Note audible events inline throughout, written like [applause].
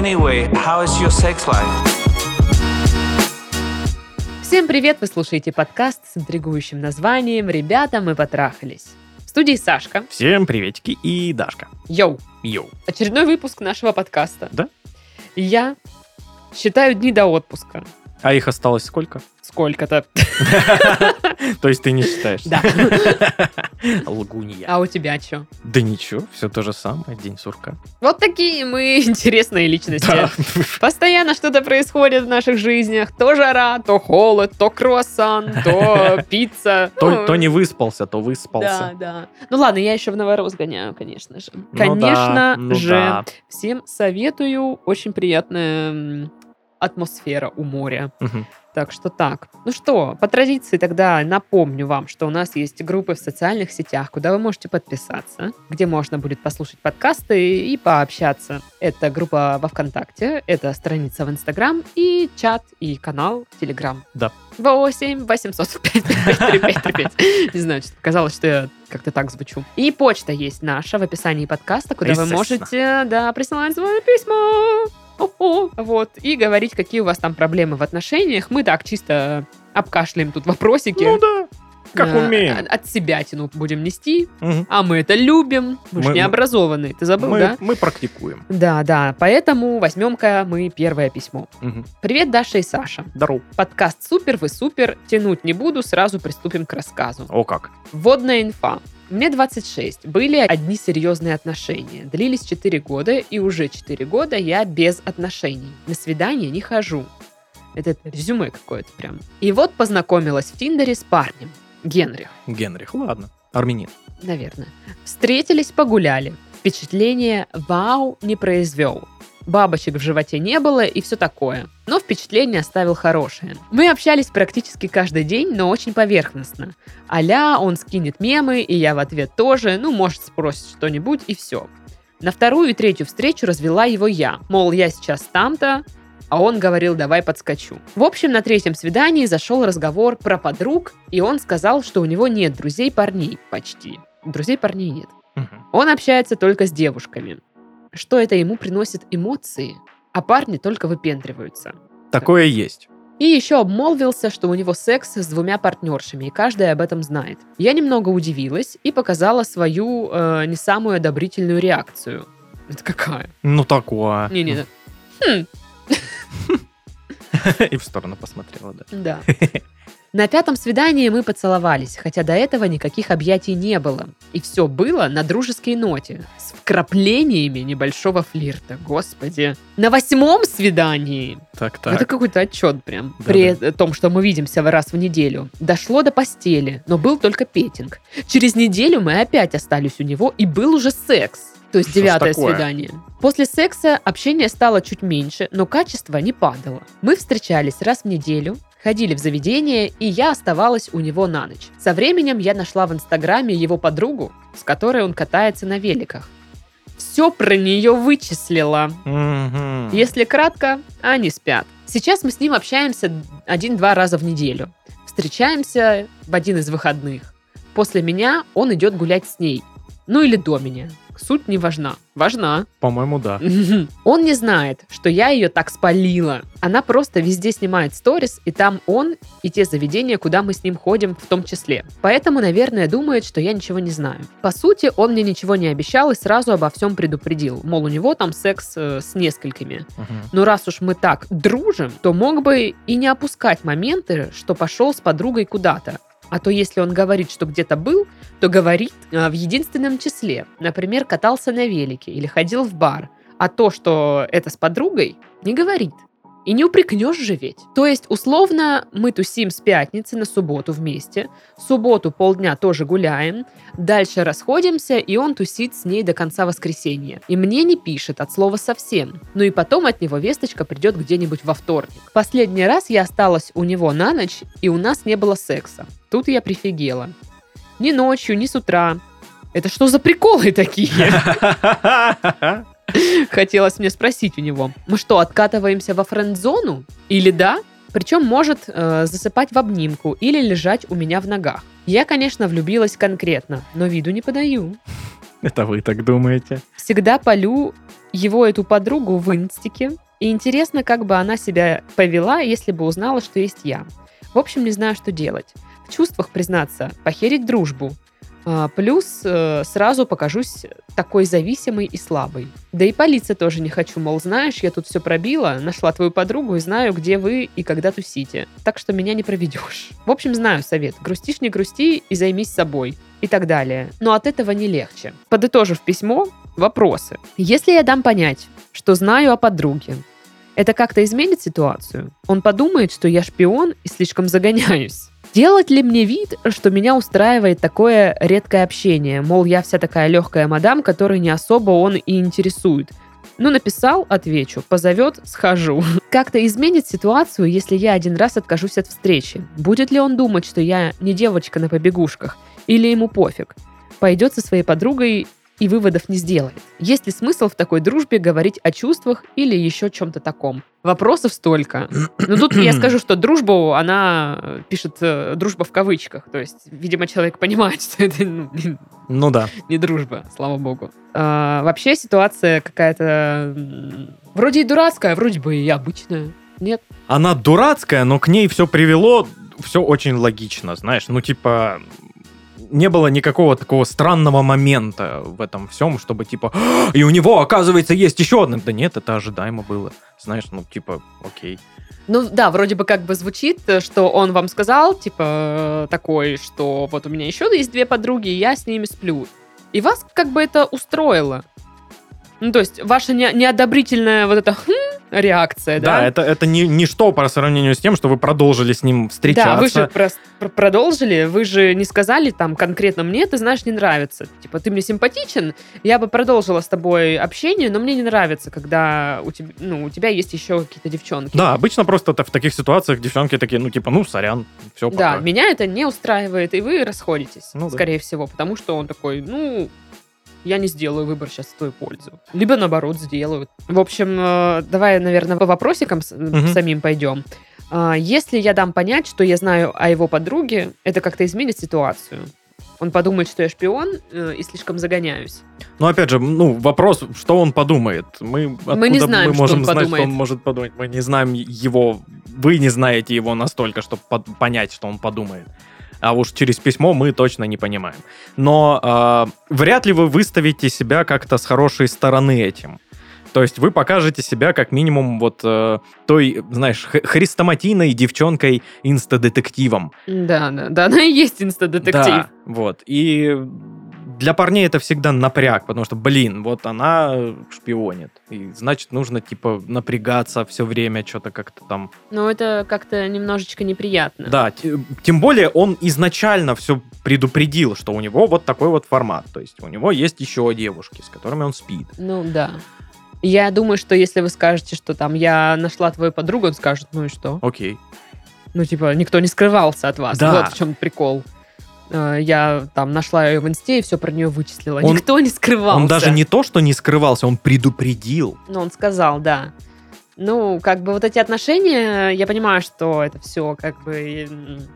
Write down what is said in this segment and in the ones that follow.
Anyway, how is your sex life? Всем привет! Вы слушаете подкаст с интригующим названием «Ребята, мы потрахались». В студии Сашка. Всем приветики и Дашка. Йоу! Йоу. Очередной выпуск нашего подкаста. Да? Я считаю дни до отпуска. А их осталось сколько? Сколько-то. То есть ты не считаешь? Да. [laughs] Лгунья. А у тебя что? Да ничего, все то же самое, день сурка. Вот такие мы [laughs] интересные личности. Да. Постоянно что-то происходит в наших жизнях. То жара, то холод, то круассан, то [laughs] пицца. То, Ну, то не выспался, то Да, выспался. да. Ну ладно, я еще в Новорос гоняю, конечно же. Ну Конечно да, ну же. да. Всем советую. Очень приятная м, атмосфера у моря. Так что так. Ну что, по традиции тогда напомню вам, что у нас есть группы в социальных сетях, куда вы можете подписаться, где можно будет послушать подкасты и пообщаться. Это группа во ВКонтакте, это страница в Инстаграм и чат, и канал Телеграм. Да. 8 805 Не знаю, казалось, что я как-то так звучу. И почта есть наша в описании подкаста, куда вы можете, да, присылать свои письма. Вот. И говорить, какие у вас там проблемы в отношениях. Мы так чисто обкашляем тут вопросики. Ну да, как Э, умеем. От, от себя тяну будем нести. А мы это любим. Мы, же Мы- не образованные. Ты забыл, мы, да? мы практикуем. Да, да. Поэтому возьмем-ка мы первое письмо. Привет, Даша и Саша. Здорово. Подкаст супер, вы супер. Тянуть не буду, сразу приступим к рассказу. О как. Вводная инфа. Мне 26. Были одни серьезные отношения. Длились 4 года, и уже 4 года я без отношений. На свидание не хожу. Это резюме какое-то прям. И вот познакомилась в Тиндере с парнем. Генрих, Генрих, ладно. Армянин. наверное. Встретились, погуляли. Впечатление «Вау» не произвел. Бабочек в животе не было и все такое. Но впечатление оставил хорошее. Мы общались практически каждый день, но очень поверхностно. Аля, он скинет мемы, и я в ответ тоже, ну, может, спросит что-нибудь, и все. На вторую и третью встречу развела его я. Мол, я сейчас там-то, а он говорил, давай подскочу. В общем, на третьем свидании зашел разговор про подруг, и он сказал, что у него нет друзей парней почти. Друзей парней нет. Мгм. Он общается только с девушками. Что это ему приносит эмоции, а парни только выпендриваются. Такое есть. И еще обмолвился, что у него секс с двумя партнершами, и каждая об этом знает. Я немного удивилась и показала свою э, не самую одобрительную реакцию. Это какая? Ну такое. Не-не. Хм, [laughs] И в сторону посмотрела, да. да. [laughs] На пятом свидании мы поцеловались, хотя до этого никаких объятий не было. И все было на дружеской ноте, с вкраплениями небольшого флирта, господи. На восьмом свидании Так, так. Это какой-то отчет прям. Да, При да. том, что мы видимся раз в неделю. Дошло до постели, но был только петинг. Через неделю мы опять остались у него, и был уже секс. То есть Что девятое свидание. После секса общение стало чуть меньше, но качество не падало. Мы встречались раз в неделю, ходили в заведение, и я оставалась у него на ночь. Со временем я нашла в Инстаграме его подругу, с которой он катается на великах. Все про нее вычислила. Мгм. Если кратко, они спят. Сейчас мы с ним общаемся один-два раза в неделю. Встречаемся в один из выходных. После меня он идет гулять с ней. Ну или до меня. Суть не важна. Важна. По-моему, да. Он не знает, что я ее так спалила. Она просто везде снимает сторис, и там он и те заведения, куда мы с ним ходим в том числе. Поэтому, наверное, думает, что я ничего не знаю. По сути, он мне ничего не обещал и сразу обо всем предупредил. Мол, у него там секс э, с несколькими. Мгм. Но раз уж мы так дружим, то мог бы и не опускать моменты, что пошел с подругой куда-то. А то если он говорит, что где-то был, то говорит а, в единственном числе. Например, катался на велике или ходил в бар. А то, что это с подругой, не говорит. И не упрекнешь же ведь. То есть, условно, мы тусим с пятницы на субботу вместе, в субботу полдня тоже гуляем, дальше расходимся, и он тусит с ней до конца воскресенья. И мне не пишет от слова совсем. Ну и потом от него весточка придет где-нибудь во вторник. Последний раз я осталась у него на ночь, и у нас не было секса. Тут я прифигела. Ни ночью, ни с утра. Это что за приколы такие? [laughs] [laughs] Хотелось мне спросить у него. Мы что, откатываемся во френд-зону? Или да? Причем может э, засыпать в обнимку или лежать у меня в ногах. Я, конечно, влюбилась конкретно, но виду не подаю. Это вы так думаете? Всегда полю его, эту подругу, в инстике. И интересно, как бы она себя повела, если бы узнала, что есть я. В общем, не знаю, что делать. В чувствах, признаться, похерить дружбу. А, Плюс э, сразу покажусь такой зависимой и слабой. Да и полиция тоже не хочу, мол, знаешь, я тут все пробила, нашла твою подругу и знаю, где вы и когда тусите. Так что меня не проведешь. В общем, знаю совет. Грустишь, не грусти и займись собой. И так далее. Но от этого не легче. Подытожив письмо, вопросы. Если я дам понять, что знаю о подруге, это как-то изменит ситуацию? Он подумает, что я шпион и слишком загоняюсь. Делать ли мне вид, что меня устраивает такое редкое общение? Мол, я вся такая легкая мадам, которой не особо он и интересует. Ну, написал, отвечу. Позовет, схожу. [laughs] Как-то изменит ситуацию, если я один раз откажусь от встречи. Будет ли он думать, что я не девочка на побегушках? Или ему пофиг? Пойдет со своей подругой и выводов не сделает. Есть ли смысл в такой дружбе говорить о чувствах или еще чем-то таком? Вопросов столько. Но тут я скажу, что дружбу, она э, пишет э, дружба в кавычках. То есть, видимо, человек понимает, [laughs] что это ну, не, Ну да. не дружба, слава богу. А, вообще ситуация какая-то вроде и дурацкая, вроде бы и обычная. Нет? Она дурацкая, но к ней все привело, все очень логично, знаешь. Ну, типа, не было никакого такого странного момента в этом всем, чтобы типа, «А, и у него, оказывается, есть еще одна. Да нет, это ожидаемо было. Знаешь, ну, типа, окей. Ну да, вроде бы как бы звучит, э, что он вам сказал, типа, э, такой, что вот у меня еще есть две подруги, и я с ними сплю. И вас как бы это устроило. Ну, то есть, ваша не- неодобрительная вот эта «хм» реакция, Да, да? это, это не, ничто по сравнению с тем, что вы продолжили с ним встречаться. Да, вы же прос- пр- продолжили, вы же не сказали там конкретно мне, ты знаешь, не нравится. Типа, ты мне симпатичен, я бы продолжила с тобой общение, но мне не нравится, когда у тебя, ну, у тебя есть еще какие-то девчонки. Да, обычно просто в таких ситуациях девчонки такие, ну, типа, ну, сорян, все, Да, пока. меня это не устраивает, и вы расходитесь, Ну да. скорее всего, потому что он такой, ну, я не сделаю выбор сейчас в твою пользу. Либо наоборот сделают. В общем, э, давай, наверное, по вопросикам Мгм. самим пойдем. А, Если я дам понять, что я знаю о его подруге, это как-то изменит ситуацию. Он подумает, что я шпион э, и слишком загоняюсь. Но опять же, ну, вопрос, что он подумает. Мы, откуда не знаем, мы что можем он знать, подумает. что он может подумать. Мы не знаем его, вы не знаете его настолько, чтобы под- понять, что он подумает. А уж через письмо мы точно не понимаем. Но а, вряд ли вы выставите себя как-то с хорошей стороны этим. То есть вы покажете себя как минимум вот э, той, знаешь, хрестоматийной девчонкой инстадетективом. Да, да, да, она и есть инстадетектив. Да, вот. И для парней это всегда напряг, потому что, блин, вот она шпионит. И значит, нужно, типа, напрягаться все время, что-то как-то там. Но это как-то немножечко неприятно. Да, тем более он изначально все предупредил, что у него вот такой вот формат. То есть у него есть еще девушки, с которыми он спит. Ну да. Я думаю, что если вы скажете, что там я нашла твою подругу, он скажет, ну и что? Окей. Ну, типа, никто не скрывался от вас. Да. Вот в чем прикол. Э, Я там нашла ее в инсте и все про нее вычислила. Он- Никто не скрывался. Он даже не то, что не скрывался, он предупредил. Ну, он сказал, да. Ну, как бы вот эти отношения, я понимаю, что это все как бы...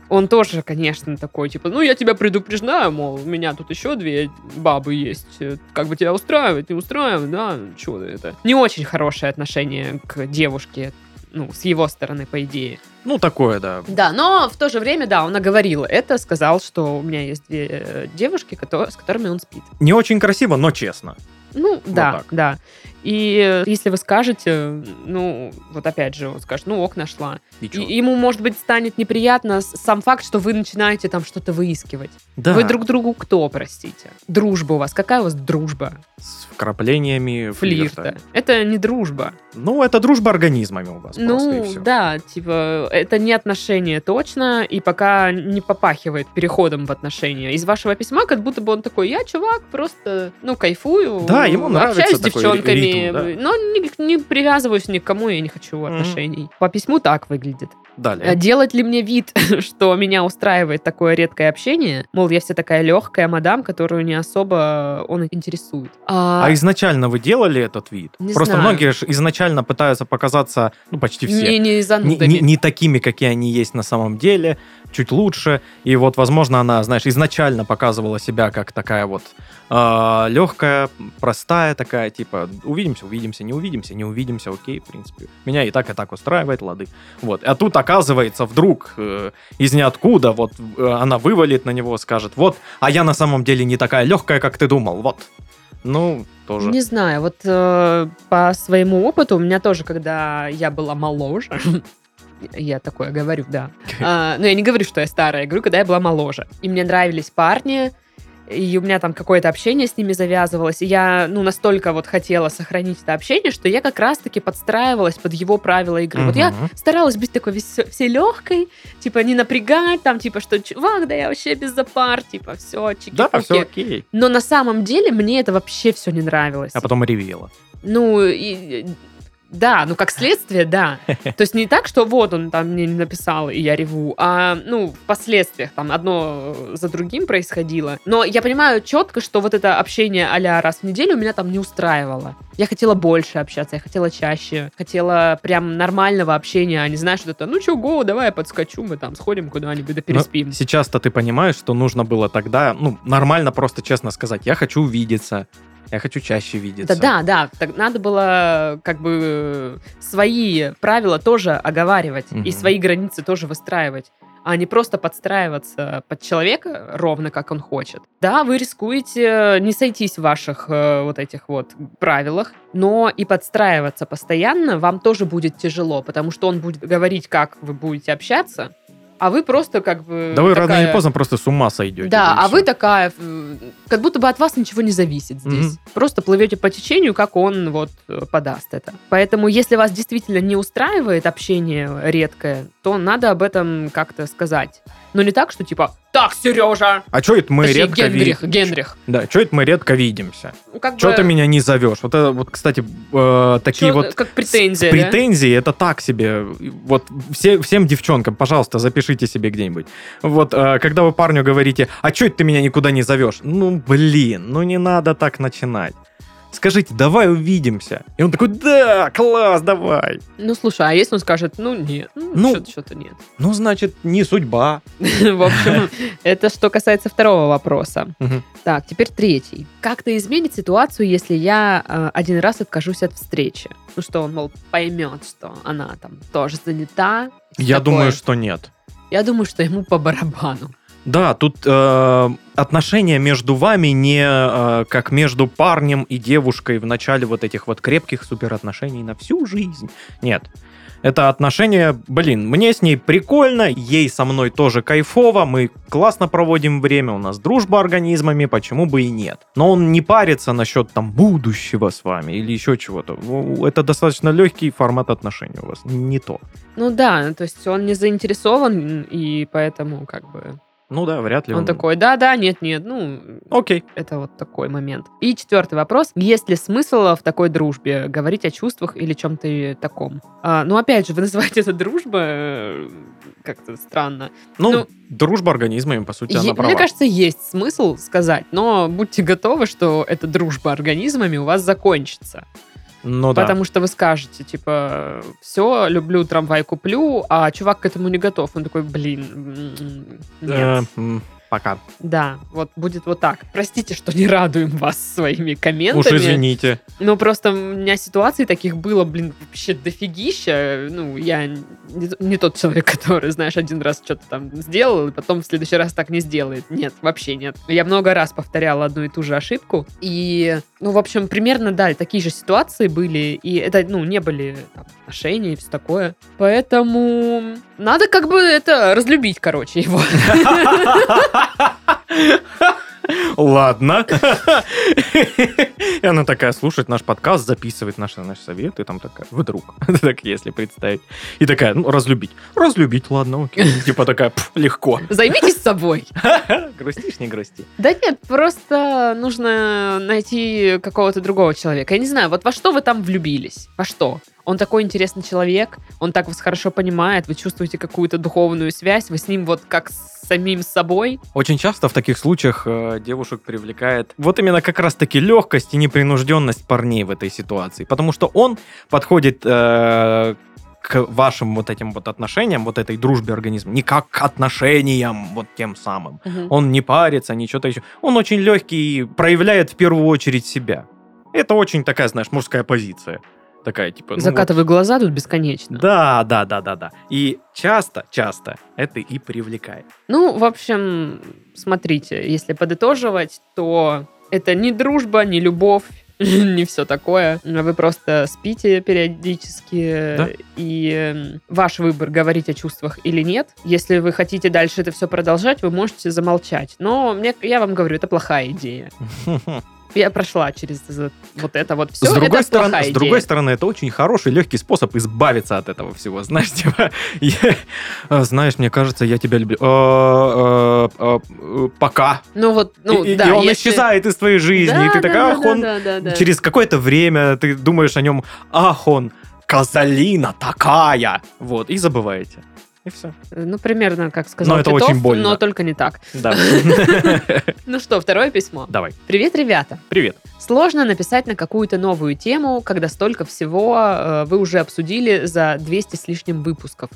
Он тоже, конечно, такой, типа, ну, я тебя предупреждаю, мол, у меня тут еще две бабы есть. э, Как бы тебя устраивает, не устраивает, да? Чего это? Не очень хорошее отношение к девушке, ну, с его стороны, по идее. Ну, такое, да. Да, но в то же время, да, он оговорил это, сказал, что у меня есть две э, девушки, с которыми он спит. Не очень красиво, но честно. Ну, да, так. да. И э, если вы скажете, ну, вот опять же, он скажет, ну, ок, нашла. И И ему, может быть, станет неприятно сам факт, что вы начинаете там что-то выискивать. да, Вы друг другу кто, простите? Дружба у вас. Какая у вас дружба? с вкраплениями Флирта. флирта. Это не дружба. Ну, это дружба организмами у вас просто, и Ну, всё. да, типа, это не отношения точно, и пока не попахивает переходом в отношения. Из вашего письма как будто бы он такой, я, чувак, просто, ну, кайфую. Да, ему нравится Общаюсь с девчонками, ритм, да. но не, не привязываюсь ни к кому, я не хочу отношений. По письму так выглядит. А Далее. делать ли мне вид, [laughs] что меня устраивает такое редкое общение? Мол, я вся такая легкая мадам, которую не особо он интересует. А изначально вы делали этот вид? Не Просто знаю. многие же изначально пытаются показаться, ну, почти все, Не, не не, занудами. не- не такими, какие они есть на самом деле, чуть лучше. И вот, возможно, она, знаешь, изначально показывала себя как такая вот легкая, простая такая, типа, увидимся, увидимся, не увидимся, не увидимся, окей, в принципе. Меня и так, и так устраивает, лады. Вот. А тут, оказывается, вдруг э, из ниоткуда вот э, она вывалит на него, скажет, вот, а я на самом деле не такая легкая, как ты думал, вот. Ну, тоже. Не знаю, вот э, по своему опыту, у меня тоже, когда я была моложе, [laughs] я такое говорю, да. [laughs] А, но я не говорю, что я старая, я говорю, когда я была моложе. И мне нравились парни, и у меня там какое-то общение с ними завязывалось, и я, ну, настолько вот хотела сохранить это общение, что я как раз-таки подстраивалась под его правила игры. Вот я старалась быть такой весе- всей легкой, типа не напрягать, там, типа, что, чувак, да я вообще без запар, типа, все, чики Да, все окей. Но на самом деле мне это вообще все не нравилось. А потом ревела. Ну, и, да, ну как следствие, да. То есть не так, что вот он там мне не написал, и я реву, а, ну, в последствиях там одно за другим происходило. Но я понимаю четко, что вот это общение а раз в неделю меня там не устраивало. Я хотела больше общаться, я хотела чаще, хотела прям нормального общения, а не знаешь, что это, ну чё, го, давай я подскочу, мы там сходим куда-нибудь, да переспим. Сейчас-то ты понимаешь, что нужно было тогда, ну, нормально просто честно сказать, я хочу увидеться, я хочу чаще видеться. Да, да, да. Так надо было как бы свои правила тоже оговаривать и Мгм. свои границы тоже выстраивать, а не просто подстраиваться под человека ровно как он хочет. Да, вы рискуете не сойтись в ваших э, вот этих вот правилах, но и подстраиваться постоянно вам тоже будет тяжело, потому что он будет говорить, как вы будете общаться, а вы просто как бы... Да вы рано такая- или поздно просто с ума сойдете. да, а всё. вы такая, э, как будто бы от вас ничего не зависит здесь. Мгм. Просто плывете по течению, как он вот э, подаст это. Поэтому, если вас действительно не устраивает общение редкое, то надо об этом как-то сказать. Но не так, что типа, так, Сережа, А что это мы Точнее, редко Генрих, видим? Генрих. Да, что это мы редко видимся? Ну, как Что бы, ты меня не зовешь? Вот это вот, кстати, э, такие чё- вот как претензия, да? претензии, это так себе. Вот все, всем девчонкам, пожалуйста, запишите себе где-нибудь. Вот, э, когда вы парню говорите, а что это ты меня никуда не зовешь? Ну, блин, ну не надо так начинать. Скажите, давай увидимся. И он такой, да, класс, давай. Ну, слушай, а если он скажет, ну, нет, ну, Ну, что-то, нет. Ну, значит, не судьба. [laughs] В общем, [laughs] это что касается второго вопроса. Так, теперь третий. Как-то изменить ситуацию, если я э, один раз откажусь от встречи? Ну что, он, мол, поймет, что она там тоже занята. Я думаю, что нет. Я думаю, что ему по барабану. Да, тут э, отношения между вами не э, как между парнем и девушкой в начале вот этих вот крепких суперотношений на всю жизнь. Нет. Это отношения, блин, мне с ней прикольно, ей со мной тоже кайфово, мы классно проводим время, у нас дружба организмами, почему бы и нет. Но он не парится насчет там будущего с вами или еще чего-то. Ну, Это достаточно легкий формат отношений у вас, не то. Ну да, то есть он не заинтересован, и поэтому как бы Ну да, вряд ли он такой, да-да, нет-нет, ну, Окей. это вот такой момент. И четвертый вопрос. Есть ли смысл в такой дружбе говорить о чувствах или чем-то таком? А, ну, опять же, вы называете это дружба э, как-то странно. Ну, Ну, дружба организмами, по сути, она права. Мне кажется, есть смысл сказать, но будьте готовы, что эта дружба организмами у вас закончится. Ну да. Потому что вы скажете, типа, все, люблю, трамвай куплю, а чувак к этому не готов. Он такой, блин, м, нет. Пока. Да, вот будет вот так. Простите, что не радуем вас своими комментами. Уж извините. Ну, просто у меня ситуаций таких было, блин, вообще дофигища. Ну, я не, не тот человек, [laughs] который, знаешь, один раз что-то там сделал, и потом в следующий раз так не сделает. Нет, вообще нет. Я много раз повторяла одну и ту же ошибку. И, ну, в общем, примерно, да, такие же ситуации были. И это, ну, не были там, отношения и все такое. Поэтому надо как бы это разлюбить, короче, его. Ладно. И она такая слушает наш подкаст, записывает наши, наши советы, и там такая, вдруг, [laughs] так если представить. И такая, ну, разлюбить. Разлюбить, ладно, окей. Типа такая, «Пф, легко. Займитесь собой. [laughs] Грустишь, не грусти. Да нет, просто нужно найти какого-то другого человека. Я не знаю, вот во что вы там влюбились? Во что? Он такой интересный человек, он так вас хорошо понимает, вы чувствуете какую-то духовную связь, вы с ним вот как с самим собой. Очень часто в таких случаях э, девушек привлекает вот именно как раз-таки легкость и непринужденность парней в этой ситуации. Потому что он подходит э, к вашим вот этим вот отношениям, вот этой дружбе организма, не как к отношениям вот тем самым. Мгм. Он не парится, ни что-то еще. Он очень легкий и проявляет в первую очередь себя. Это очень такая, знаешь, мужская позиция. Такая, типа... ну вот- глаза тут бесконечно. Да, да, да, да, да. И часто, часто это и привлекает. Ну, в общем, смотрите, если подытоживать, то это не дружба, не любовь, [laughs] не все такое. Вы просто спите периодически, Да. и э, ваш выбор, говорить о чувствах или нет. Если вы хотите дальше это все продолжать, вы можете замолчать. Но мне, я вам говорю, это плохая идея. [laughs] Я прошла через вот это вот все. с другой, это стороны, с другой идея. стороны, это очень хороший, легкий способ избавиться от этого всего. Знаешь, [laughs] типа, я- а, знаешь, мне кажется, я тебя люблю. А, а, а, Пока. Ну вот, ну и, и да, он если- исчезает из твоей жизни, Да, и ты да, такая, ах, да, он да. через какое-то время ты думаешь о нем, ах, он Казалина такая. Вот, и забываете. И все. Ну, примерно, как сказал Но это Титов, очень больно. но только не так. Да. [laughs] Ну что, второе письмо. Давай. Привет, ребята. Привет. Сложно написать на какую-то новую тему, когда столько всего э, вы уже обсудили за 200 с лишним выпусков.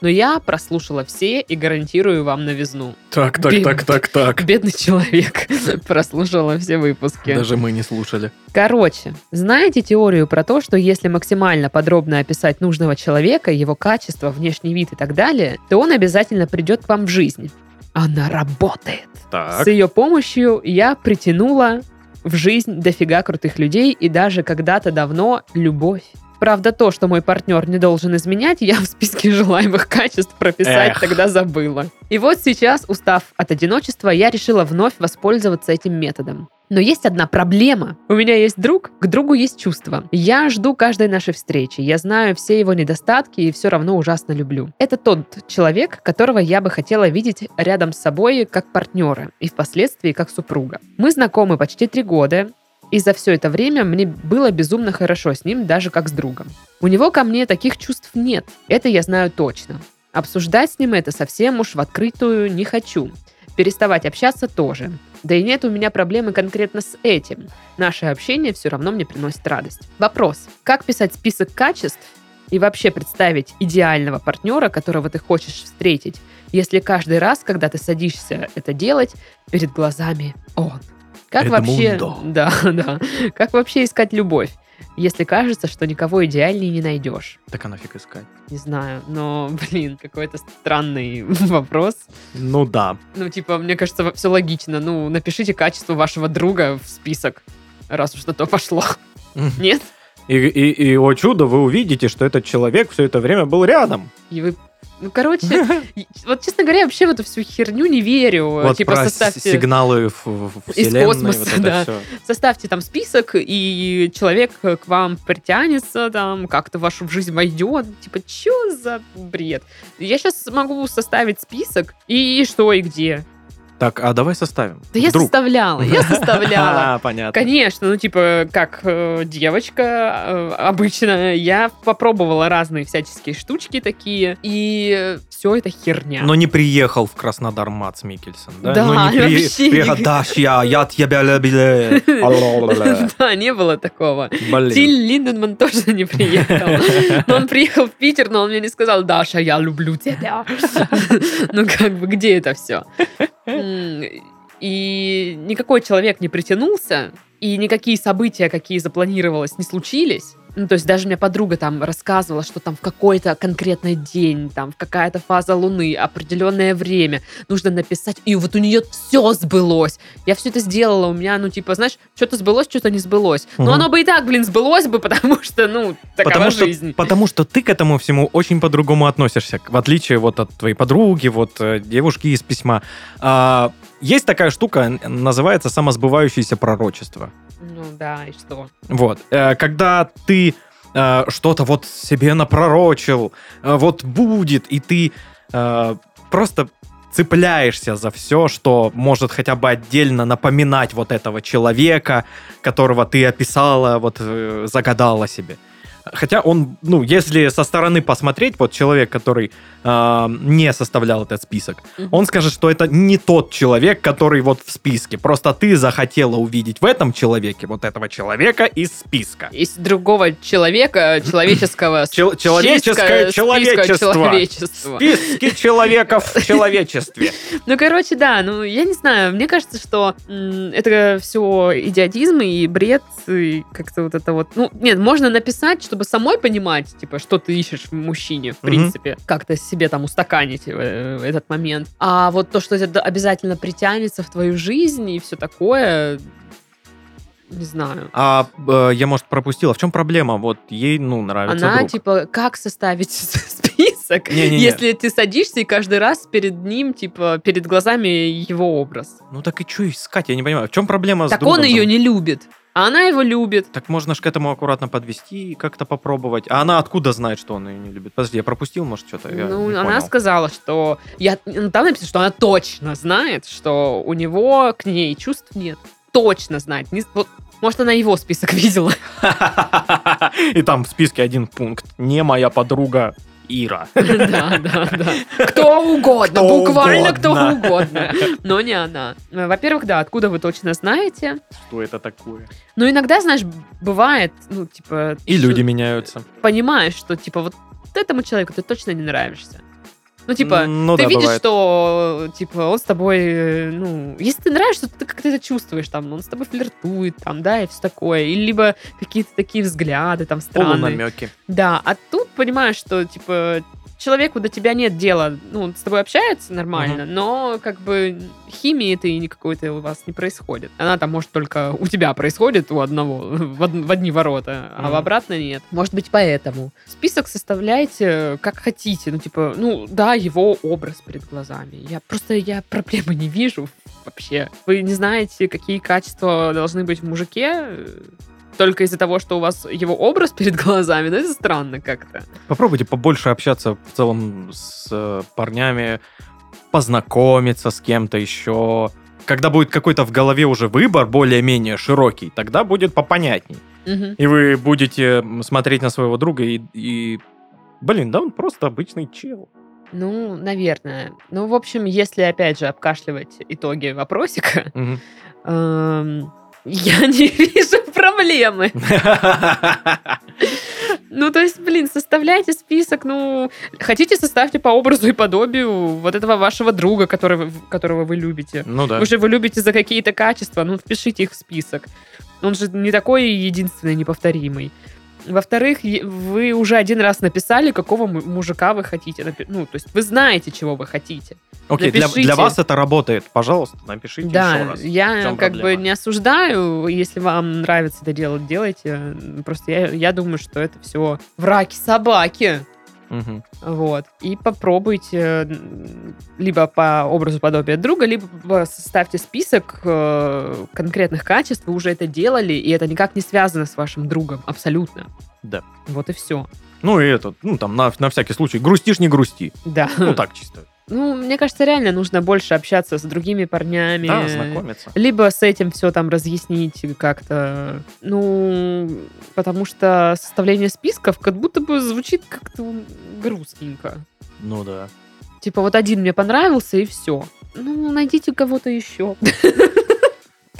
Но я прослушала все и гарантирую вам новизну. Так, так, так, так, так. Бедный человек [laughs] прослушала все выпуски. Даже мы не слушали. Короче, знаете теорию про то, что если максимально подробно описать нужного человека, его качество, внешний вид и так далее, то он обязательно придет к вам в жизнь. Она работает. Так. С ее помощью я притянула в жизнь дофига крутых людей и даже когда-то давно любовь. Правда, то, что мой партнер не должен изменять, я в списке желаемых качеств прописать Эх. тогда забыла. И вот сейчас, устав от одиночества, я решила вновь воспользоваться этим методом. Но есть одна проблема. У меня есть друг, к другу есть чувства. Я жду каждой нашей встречи. Я знаю все его недостатки и все равно ужасно люблю. Это тот человек, которого я бы хотела видеть рядом с собой как партнера и впоследствии как супруга. Мы знакомы почти три года, и за все это время мне было безумно хорошо с ним, даже как с другом. У него ко мне таких чувств нет. Это я знаю точно. Обсуждать с ним это совсем уж в открытую не хочу. Переставать общаться тоже. Да и нет у меня проблемы конкретно с этим. Наше общение все равно мне приносит радость. Вопрос. Как писать список качеств и вообще представить идеального партнера, которого ты хочешь встретить, если каждый раз, когда ты садишься это делать, перед глазами он? Как вообще... Эдмундо. [laughs] Да, да. Как вообще искать любовь, если кажется, что никого идеальнее не найдешь? Так а нафиг искать? Не знаю, но, блин, какой-то странный [laughs] вопрос. Ну да. Ну, типа, мне кажется, все логично. Ну, напишите качество вашего друга в список, раз уж на то пошло. Нет? И, и, и, о чудо, вы увидите, что этот человек все это время был рядом. И вы... Ну, короче, [laughs] вот, честно говоря, я вообще в эту всю херню не верю. Вот типа, про составьте, сигналы в, в Из космоса, вот да. всё. составьте там список, и человек к вам притянется, там, как-то в вашу жизнь войдет. Типа, что за бред? Я сейчас могу составить список, и что, и где. Так, а давай составим. Да я составляла, я [laughs] составляла. А, понятно. Конечно, ну типа как э, девочка э, обычно я попробовала разные всяческие штучки такие и все это херня. Но не приехал в Краснодар Мац Микельсон, да? Да, Но не при- вообще приехал, не- Даша, я тебя люблю. [laughs] Да, не было такого. Блин. Тиль Линденман тоже не приехал. [laughs] Но он приехал в Питер, но он мне не сказал, Даша, я люблю тебя. Ну как бы где это все? И никакой человек не притянулся, и никакие события, какие запланировалось, не случились. Ну, то есть даже мне подруга там рассказывала, что там в какой-то конкретный день, там в какая-то фаза Луны, определенное время нужно написать, и вот у нее все сбылось. Я все это сделала, у меня, ну, типа, знаешь, что-то сбылось, что-то не сбылось. Но Мгм. оно бы и так, блин, сбылось бы, [laughs] потому что, ну, такова Потому что, жизнь. потому что ты к этому всему очень по-другому относишься, в отличие вот от твоей подруги, вот э, девушки из письма. А, есть такая штука, называется самосбывающееся пророчество. Ну, да, и что? Вот. Э, Когда ты э, что-то вот себе напророчил, э, вот будет, и ты просто цепляешься за все, что может хотя бы отдельно напоминать вот этого человека, которого ты описала, вот загадала себе. Хотя он, ну, если со стороны посмотреть, вот человек, который э, не составлял этот список, Мгм. он скажет, что это не тот человек, который вот в списке. Просто ты захотела увидеть в этом человеке вот этого человека из списка. Из другого человека, человеческого [clears throat] Чел- человеческое человечество. человечества. Списки человеков в человечестве. [laughs] Ну, короче, да, ну, я не знаю, мне кажется, что это все идиотизм и бред, и как-то вот это вот... Ну, нет, можно написать, чтобы самой понимать, типа, что ты ищешь в мужчине, в принципе, как-то себе там устаканить э, этот момент. А вот то, что это обязательно притянется в твою жизнь и все такое, не знаю. А э, я, может, пропустила. В чем проблема? Вот ей, ну, нравится Она, друг. типа, как составить [laughs] список, Не-не-не. если ты садишься и каждый раз перед ним, типа, перед глазами его образ. Ну так и что искать? Я не понимаю. В чем проблема с Так другом? он ее не любит, а она его любит. Так можно ж к этому аккуратно подвести и как-то попробовать. А она откуда знает, что он ее не любит? Подожди, я пропустил, может, что-то? Ну, она понял. сказала, что... Я... ну, Там написано, что она точно знает, что у него к ней чувств нет. Точно знает. Не- вот, может, она его список [laughs] видела. [laughs] И там в списке один пункт. Не моя подруга Ира. [laughs] Да, да, да. Кто угодно, Кто буквально кто угодно. Но не она. Во-первых, да, откуда вы точно знаете. Что это такое? Но иногда, знаешь, бывает, ну, типа... И люди меняются. Понимаешь, что, типа, вот этому человеку ты точно не нравишься. Ну, типа, ну, ты да, видишь, бывает. что, типа, он с тобой, э, ну, если ты нравишься, то ты как-то это чувствуешь, там, он с тобой флиртует, там, да, и все такое. Или либо какие-то такие взгляды, там, странные. Полунамеки. Да, а тут понимаешь, что, типа, человеку до тебя нет дела, ну, он с тобой общается нормально, но, как бы, химии этой никакой-то у вас не происходит. Она там, может, только у тебя происходит, у одного, [laughs] в, од- в одни ворота, а в обратно нет. Может быть, поэтому. Список составляйте как хотите, ну, типа, ну, да, его образ перед глазами. Я просто, я проблемы не вижу вообще. Вы не знаете, какие качества должны быть в мужике, э, только из-за того, что у вас его образ [laughs] перед глазами, ну, это странно как-то. Попробуйте побольше общаться в целом с э, парнями, познакомиться с кем-то еще. Когда будет какой-то в голове уже выбор более-менее широкий, тогда будет попонятней. Мгм. И вы будете смотреть на своего друга и, и... Блин, да он просто обычный чел. Ну, наверное. Ну, в общем, если, опять же, обкашливать итоги вопросика, Мгм. эм, [laughs] я не вижу проблемы. [laughs] Ну, то есть, блин, составляйте список, ну, хотите, составьте по образу и подобию вот этого вашего друга, которого, которого вы любите. Ну да. Вы же его любите за какие-то качества, ну, впишите их в список. Он же не такой единственный, неповторимый. Во-вторых, вы уже один раз написали, какого му- мужика вы хотите. Ну, то есть вы знаете, чего вы хотите. Окей, для, напишите. для вас это работает. Пожалуйста, напишите еще да, раз. В я как бы проблема? не осуждаю. Если вам нравится это делать, делайте. Просто я, я думаю, что это все враки собаки. Мгм. Вот. И попробуйте м, либо по образу подобия друга, либо составьте список э, конкретных качеств. Вы уже это делали, и это никак не связано с вашим другом. Абсолютно. Да. Вот и все. Ну и этот, ну там на, на всякий случай, грустишь, не грусти. Да. Ну так чисто. Ну, мне кажется, реально нужно больше общаться с другими парнями. Да, знакомиться. Либо с этим все там разъяснить как-то. Ну, потому что составление списков как будто бы звучит как-то грустненько. Ну да. Типа вот один мне понравился и все. Ну, найдите кого-то еще. [laughs]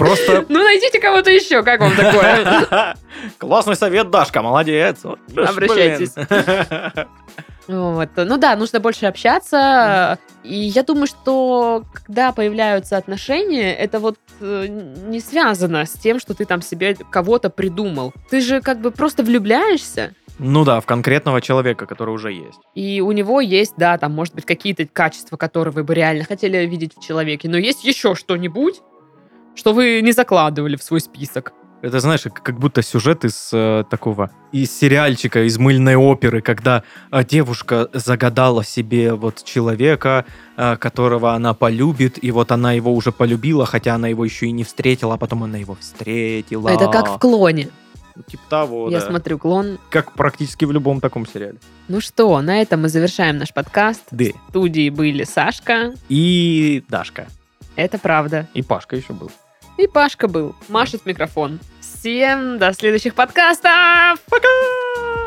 Просто [laughs] Ну, найдите кого-то еще. Как вам такое? [laughs] классный совет, Дашка, молодец. Обращайтесь. [laughs] Вот. Ну да, нужно больше общаться. И я думаю, что когда появляются отношения, это вот э, не связано с тем, что ты там себе кого-то придумал. Ты же как бы просто влюбляешься, Ну да, в конкретного человека, который уже есть. и у него есть, да, там, может быть, какие-то качества, которые вы бы реально хотели видеть в человеке, но есть еще что-нибудь, что вы не закладывали в свой список. Это, знаешь, как будто сюжет из э, такого, из сериальчика, из мыльной оперы, когда э, девушка загадала себе вот человека, э, которого она полюбит, и вот она его уже полюбила, хотя она его еще и не встретила, а потом она его встретила. Это как в клоне. Ну, Типа того, Я да. смотрю клон. Как практически в любом таком сериале. Ну что, на этом мы завершаем наш подкаст. Да. В студии были Сашка. И Дашка. Это правда. И Пашка еще был. И Пашка был. Машет микрофон. Всем до следующих подкастов. Пока!